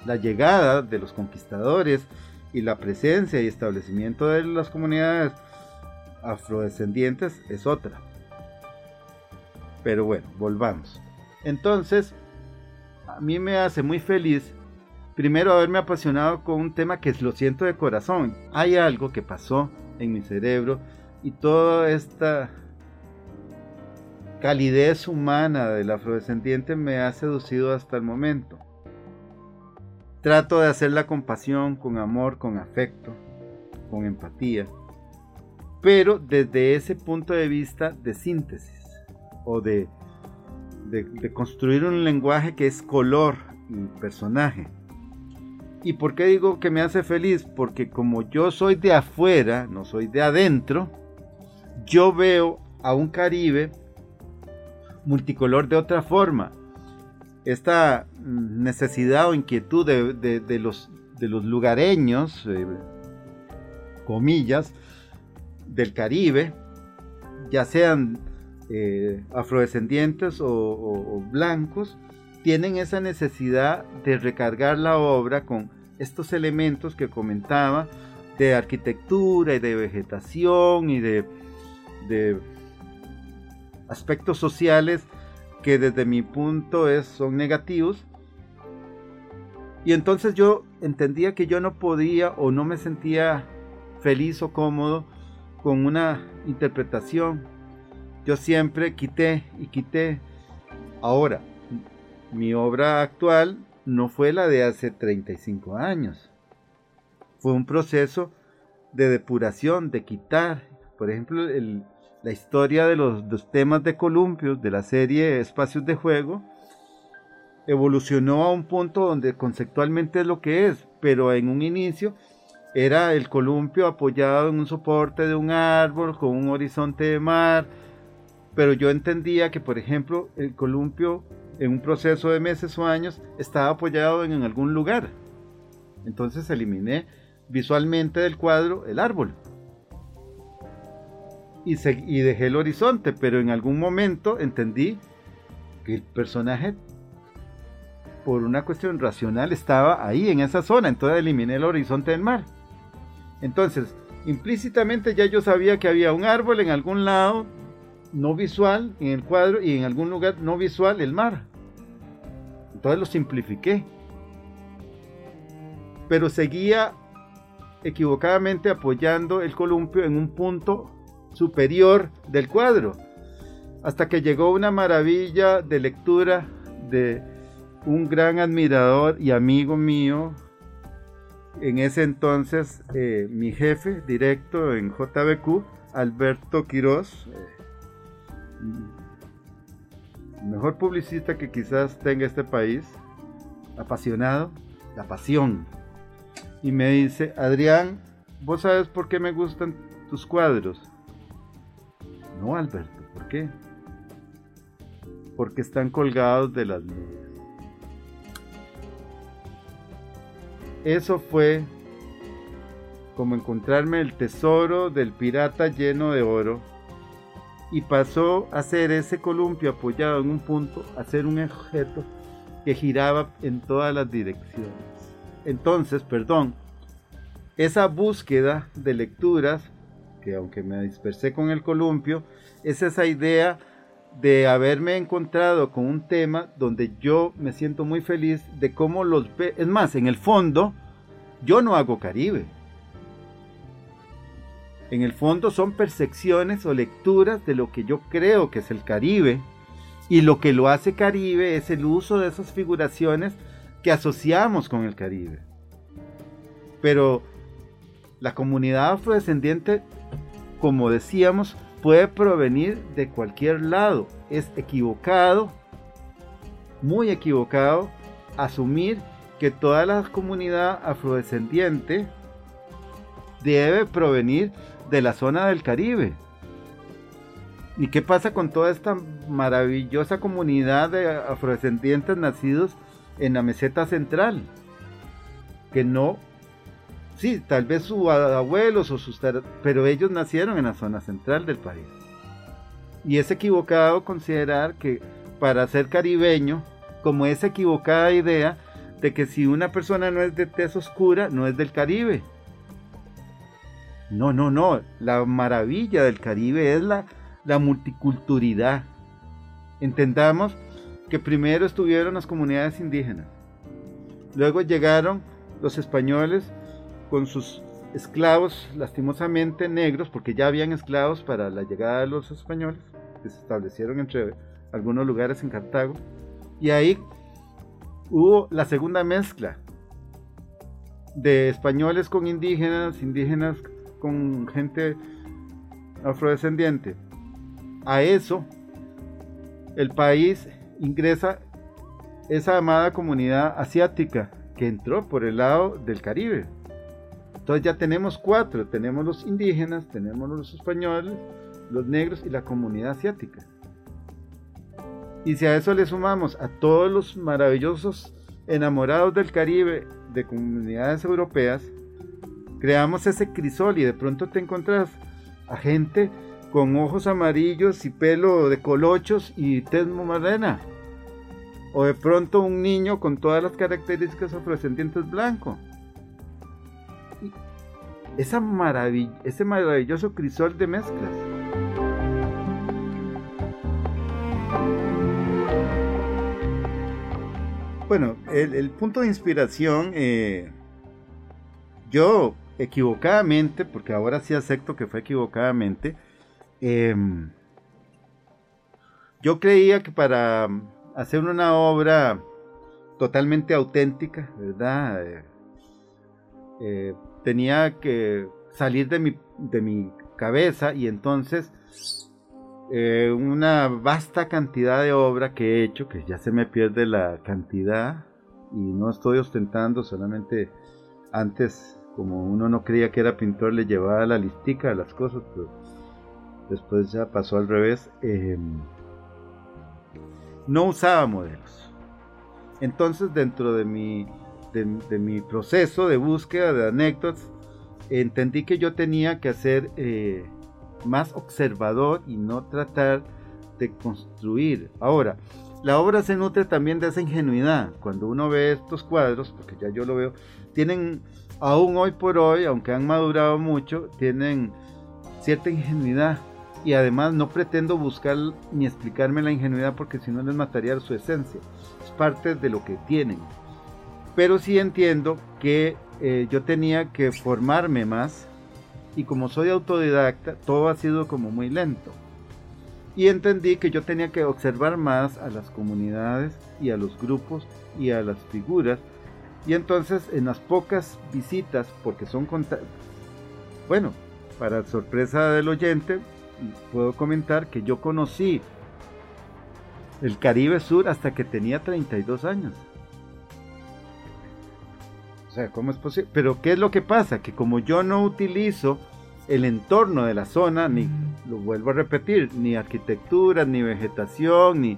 la llegada de los conquistadores y la presencia y establecimiento de las comunidades afrodescendientes es otra. Pero bueno, volvamos. Entonces, a mí me hace muy feliz primero haberme apasionado con un tema que lo siento de corazón. Hay algo que pasó en mi cerebro y toda esta calidez humana del afrodescendiente me ha seducido hasta el momento. Trato de hacerla con pasión, con amor, con afecto, con empatía, pero desde ese punto de vista de síntesis o de, de construir un lenguaje que es color y personaje ¿Y por qué digo que me hace feliz? Porque como yo soy de afuera, no soy de adentro, yo veo a un Caribe multicolor de otra forma. Esta necesidad o inquietud de, los, de los, lugareños, eh, comillas, del Caribe, ya sean eh, afrodescendientes o blancos, tienen esa necesidad de recargar la obra con estos elementos que comentaba de arquitectura y de vegetación y de, aspectos sociales que desde mi punto es, son negativos. Y entonces yo entendía que yo no podía o no me sentía feliz o cómodo con una interpretación. Yo siempre quité y quité. Ahora, mi obra actual no fue la de hace 35 años. Fue un proceso de depuración, de quitar. Por ejemplo, la historia de los, temas de columpios de la serie Espacios de Juego evolucionó a un punto donde conceptualmente es lo que es, pero en un inicio era el columpio apoyado en un soporte de un árbol con un horizonte de mar, pero yo entendía que, por ejemplo, el columpio en un proceso de meses o años estaba apoyado en, algún lugar. Entonces eliminé visualmente del cuadro el árbol. y, y dejé el horizonte, pero en algún momento entendí que el personaje, por una cuestión racional, estaba ahí en esa zona, entonces eliminé el horizonte del mar. Entonces, implícitamente ya yo sabía que había un árbol en algún lado no visual en el cuadro y en algún lugar no visual el mar. Entonces lo simplifiqué. Pero seguía equivocadamente apoyando el columpio en un punto superior del cuadro. Hasta que llegó una maravilla de lectura de un gran admirador y amigo mío, en ese entonces eh, mi jefe directo en JBQ, Alberto Quiroz, mejor publicista que quizás tenga este país, apasionado, la pasión. Y me dice, Adrián, ¿vos sabes por qué me gustan tus cuadros? No, Alberto, ¿por qué? Porque están colgados de las nubes. Eso fue como encontrarme el tesoro del pirata lleno de oro y pasó a ser ese columpio apoyado en un punto a ser un objeto que giraba en todas las direcciones. Entonces, perdón, esa búsqueda de lecturas, que aunque me dispersé con el columpio, es esa idea de haberme encontrado con un tema donde yo me siento muy feliz de cómo los ve. Es más, en el fondo, yo no hago Caribe. En el fondo son percepciones o lecturas de lo que yo creo que es el Caribe. Y lo que lo hace Caribe es el uso de esas figuraciones que asociamos con el Caribe. Pero la comunidad afrodescendiente, como decíamos, puede provenir de cualquier lado. Es equivocado, muy equivocado, asumir que toda la comunidad afrodescendiente debe provenir de la zona del Caribe. ¿Y qué pasa con toda esta maravillosa comunidad de afrodescendientes nacidos en la meseta central? Que no, sí, tal vez sus abuelos o sus... pero ellos nacieron en la zona central del país. Y es equivocado considerar que para ser caribeño, como esa equivocada idea de que si una persona no es de tez oscura, no es del Caribe. No, no, no. La maravilla del Caribe es la, la multiculturalidad. Entendamos que primero estuvieron las comunidades indígenas. Luego llegaron los españoles con sus esclavos lastimosamente negros, porque ya habían esclavos para la llegada de los españoles, que se establecieron entre algunos lugares en Cartago. Y ahí hubo la segunda mezcla de españoles con indígenas, indígenas con gente afrodescendiente. A eso, el país ingresa esa amada comunidad asiática que entró por el lado del Caribe. Entonces ya tenemos cuatro, tenemos los indígenas, tenemos los españoles, los negros y la comunidad asiática. Y si a eso le sumamos a todos los maravillosos enamorados del Caribe de comunidades europeas, creamos ese crisol y de pronto te encuentras a gente con ojos amarillos y pelo de colochos y tez morena. O de pronto un niño con todas las características afrodescendientes blanco. Esa ese maravilloso crisol de mezclas. Bueno, el, punto de inspiración, eh, yo equivocadamente, porque ahora sí acepto que fue equivocadamente, em, yo creía que para hacer una obra totalmente auténtica, ¿verdad? Eh, eh, tenía que salir de mi, de mi cabeza y entonces eh, una vasta cantidad de obra que he hecho, que ya se me pierde la cantidad y no estoy ostentando solamente antes como uno no creía que era pintor, le llevaba la listica de las cosas, pero después ya pasó al revés. Em, no usaba modelos. Entonces, dentro de mi, de, mi proceso de búsqueda de anécdotas, entendí que yo tenía que hacer eh, más observador y no tratar de construir. Ahora, la obra se nutre también de esa ingenuidad. Cuando uno ve estos cuadros, porque ya yo lo veo, tienen, aún hoy por hoy, aunque han madurado mucho, tienen cierta ingenuidad. Y además no pretendo buscar ni explicarme la ingenuidad porque si no les mataría su esencia. Es parte de lo que tienen. Pero sí entiendo que eh, yo tenía que formarme más y como soy autodidacta, todo ha sido como muy lento. Y entendí que yo tenía que observar más a las comunidades y a los grupos y a las figuras. Y entonces en las pocas visitas, porque son... Bueno, para sorpresa del oyente, puedo comentar que yo conocí el Caribe Sur hasta que tenía 32 años. O sea, ¿cómo es posible? Pero ¿qué es lo que pasa? Que como yo no utilizo el entorno de la zona, ni, lo vuelvo a repetir, ni arquitectura, ni vegetación, ni...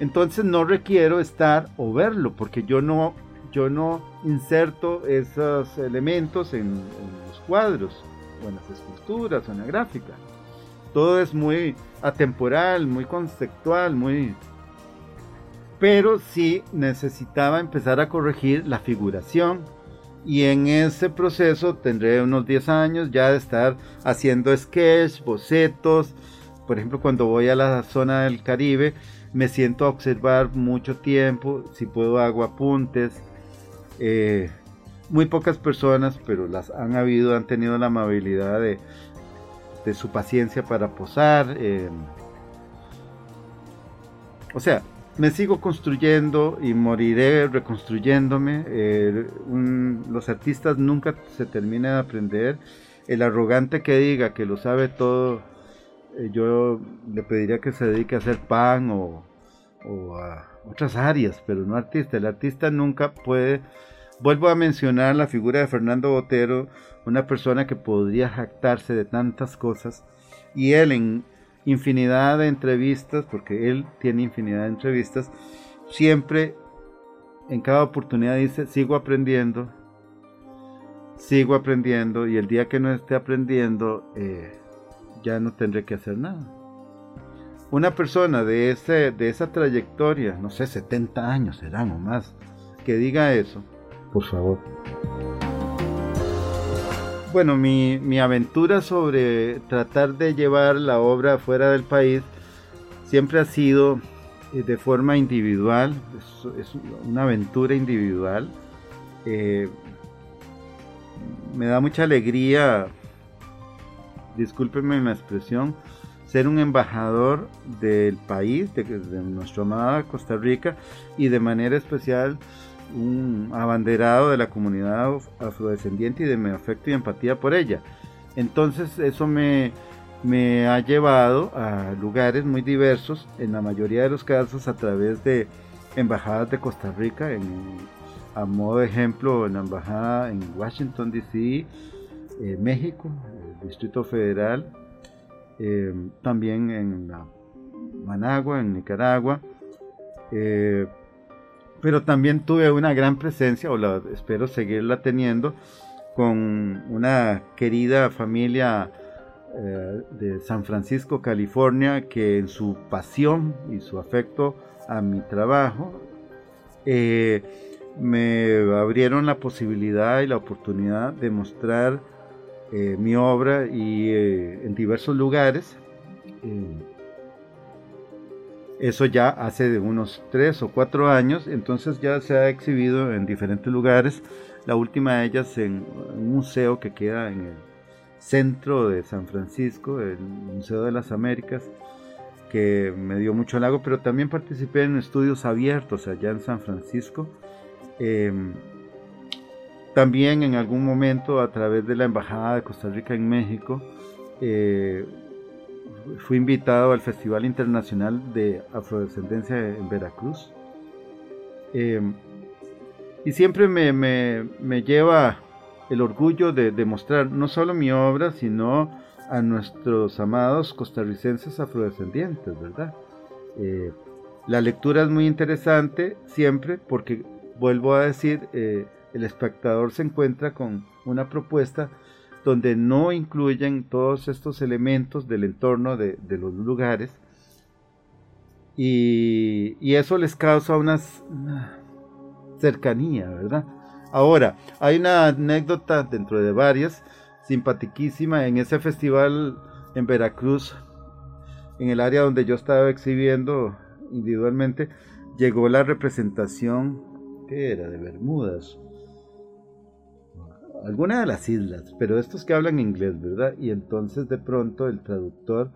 Entonces no requiero estar o verlo, porque yo no, yo no inserto esos elementos en, los cuadros, o en las esculturas, o en la gráfica. Todo es muy atemporal, muy conceptual, muy... Pero sí necesitaba empezar a corregir la figuración, y en ese proceso tendré unos 10 años ya de estar haciendo sketch, bocetos. Por ejemplo, cuando voy a la zona del Caribe, me siento a observar mucho tiempo. Si puedo, hago apuntes. Eh, muy pocas personas, pero las han habido, han tenido la amabilidad de, de su paciencia para posar. Eh, o sea, me sigo construyendo y moriré reconstruyéndome. Eh, los artistas nunca se terminan de aprender. El arrogante que diga que lo sabe todo, eh, yo le pediría que se dedique a hacer pan o, a otras áreas, pero no artista. El artista nunca puede... Vuelvo a mencionar la figura de Fernando Botero, una persona que podría jactarse de tantas cosas, y él en, infinidad de entrevistas, porque él tiene infinidad de entrevistas, siempre en cada oportunidad dice, sigo aprendiendo, sigo aprendiendo y el día que no esté aprendiendo, eh, ya no tendré que hacer nada. Una persona de, ese, de esa trayectoria, no sé, 70 años serán o más, que diga eso, por favor bueno, mi, aventura sobre tratar de llevar la obra fuera del país siempre ha sido eh, de forma individual, es, una aventura individual. Eh, me da mucha alegría, discúlpenme la expresión, ser un embajador del país, de, de nuestra amada Costa Rica y de manera especial un abanderado de la comunidad afrodescendiente y de mi afecto y empatía por ella. Entonces eso me, ha llevado a lugares muy diversos, en la mayoría de los casos a través de embajadas de Costa Rica, a modo de ejemplo en la embajada en Washington, D.C., eh, México, el Distrito Federal, eh, también en Managua, en Nicaragua, eh, pero también tuve una gran presencia, o espero seguirla teniendo, con una querida familia eh, de San Francisco, California, que en su pasión y su afecto a mi trabajo, eh, me abrieron la posibilidad y la oportunidad de mostrar eh, mi obra y en diversos lugares eso ya hace de unos tres o cuatro años, entonces ya se ha exhibido en diferentes lugares. La última de ellas en un museo que queda en el centro de San Francisco, el Museo de las Américas, que me dio mucho halago, pero también participé en estudios abiertos allá en San Francisco. Em, también en algún momento a través de la Embajada de Costa Rica en México, eh, fui invitado al Festival Internacional de Afrodescendencia en Veracruz. Em, y siempre me, me, lleva el orgullo de demostrar no solo mi obra, sino a nuestros amados costarricenses afrodescendientes, ¿verdad? Eh, la lectura es muy interesante siempre porque, vuelvo a decir, eh, el espectador se encuentra con una propuesta donde no incluyen todos estos elementos del entorno de, los lugares. Y, eso les causa una cercanía, ¿verdad? Ahora, hay una anécdota dentro de varias, simpatiquísima, en ese festival en Veracruz, en el área donde yo estaba exhibiendo individualmente, llegó la representación, ¿qué era? De Bermudas. Alguna de las islas, pero estos que hablan inglés, ¿verdad? Y entonces de pronto el traductor,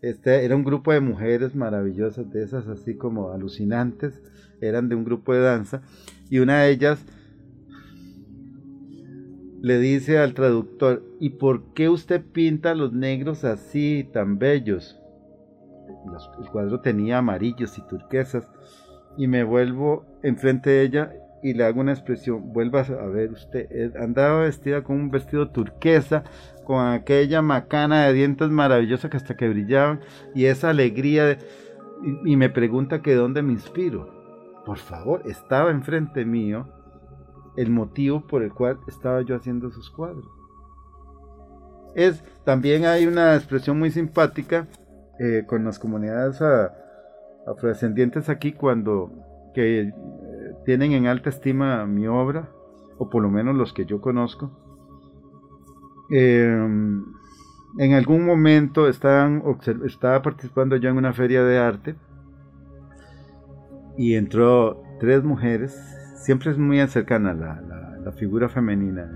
este era un grupo de mujeres maravillosas, de esas así como alucinantes, eran de un grupo de danza, y una de ellas le dice al traductor, ¿y por qué usted pinta los negros así tan bellos? el cuadro tenía amarillos y turquesas, y me vuelvo enfrente de ella y le hago una expresión, vuelva a ver usted, andaba vestida con un vestido turquesa, con aquella macana de dientes maravillosa que hasta que brillaban, y esa alegría, y, y me pregunta que de dónde me inspiro. Por favor, estaba enfrente mío el motivo por el cual estaba yo haciendo esos cuadros. Es, también hay una expresión muy simpática eh, con las comunidades afrodescendientes aquí cuando que eh, tienen en alta estima mi obra, o por lo menos los que yo conozco. Em, en algún momento estaba participando yo en una feria de arte y entró tres mujeres siempre es muy cercana la, la, figura femenina.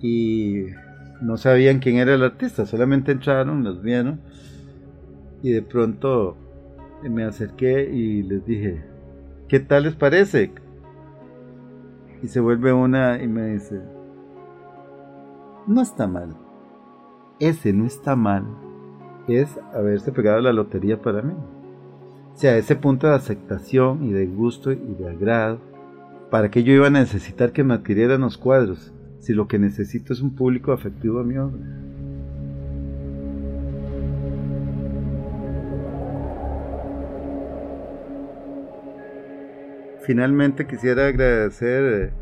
Y no sabían quién era el artista, solamente entraron, los vieron y de pronto me acerqué y les dije, ¿qué tal les parece? Y se vuelve una y me dice, no está mal. Ese no está mal. Es haberse pegado la lotería para mí sea, ese punto de aceptación y de gusto y de agrado, ¿para qué yo iba a necesitar que me adquirieran los cuadros si lo que necesito es un público afectivo a mi obra? Finalmente quisiera agradecer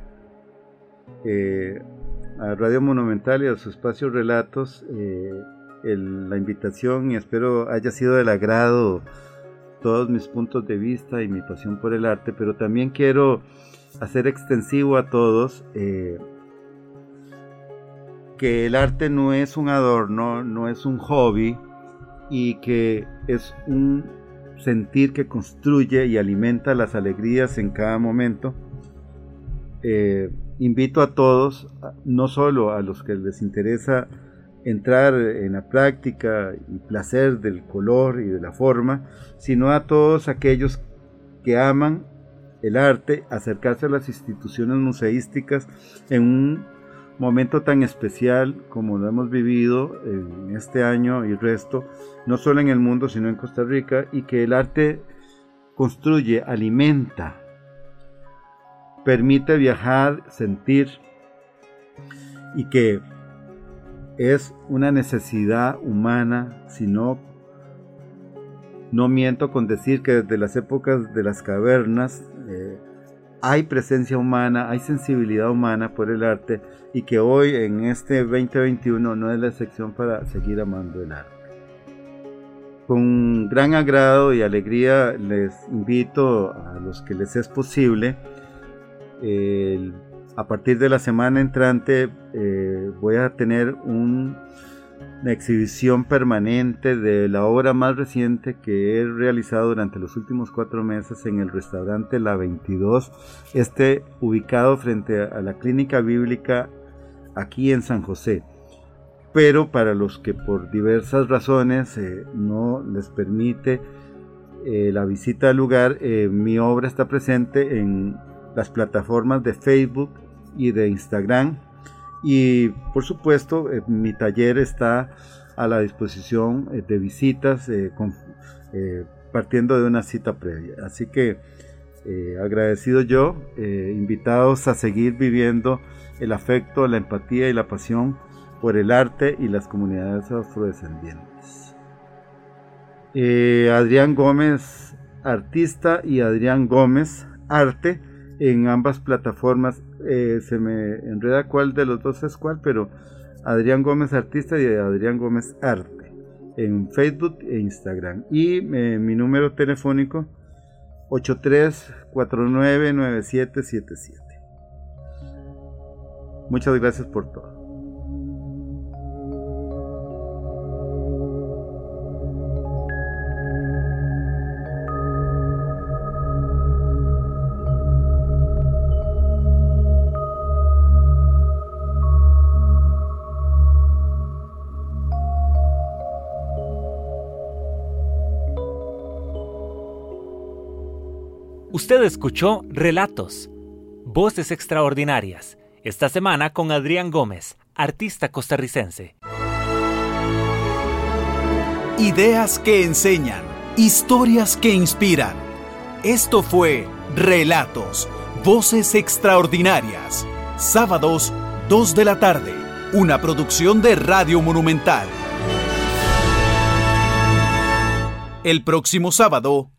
eh, a Radio Monumental y a su espacio Relatos eh, la invitación y espero haya sido del agrado todos mis puntos de vista y mi pasión por el arte, pero también quiero hacer extensivo a todos eh, que el arte no es un adorno, no es un hobby y que es un sentir que construye y alimenta las alegrías en cada momento. Eh, invito a todos, no solo a los que les interesa entrar en la práctica y placer del color y de la forma, sino a todos aquellos que aman el arte, acercarse a las instituciones museísticas en un momento tan especial como lo hemos vivido en este año y resto, no solo en el mundo, sino en Costa Rica, y que el arte construye, alimenta, permite viajar, sentir, y que es una necesidad humana, si no, no miento con decir que desde las épocas de las cavernas eh, hay presencia humana, hay sensibilidad humana por el arte y que hoy en este 2021 no es la excepción para seguir amando el arte. Con gran agrado y alegría les invito a los que les es posible el a partir de la semana entrante eh, voy a tener una exhibición permanente de la obra más reciente que he realizado durante los últimos cuatro meses en el restaurante La 22, este ubicado frente a la clínica bíblica aquí en San José. Pero para los que por diversas razones eh, no les permite eh, la visita al lugar, mi obra está presente en las plataformas de Facebook, y de Instagram. Y por supuesto, eh, mi taller está a la disposición eh, de visitas eh, partiendo de una cita previa. Así que agradecido yo, invitados a seguir viviendo el afecto, la empatía y la pasión por el arte y las comunidades afrodescendientes. Adrián Gómez, artista, y Adrián Gómez, arte en ambas plataformas. Eh, se me enreda cuál de los dos es cuál, pero Adrián Gómez Artista y Adrián Gómez Arte en Facebook e Instagram. Y eh, mi número telefónico 83499777. Muchas gracias por todo. Usted escuchó Relatos, Voces Extraordinarias, esta semana con Adrián Gómez, artista costarricense. Ideas que enseñan, historias que inspiran. Esto fue Relatos, Voces Extraordinarias, sábados 2 de la tarde, una producción de Radio Monumental. El próximo sábado,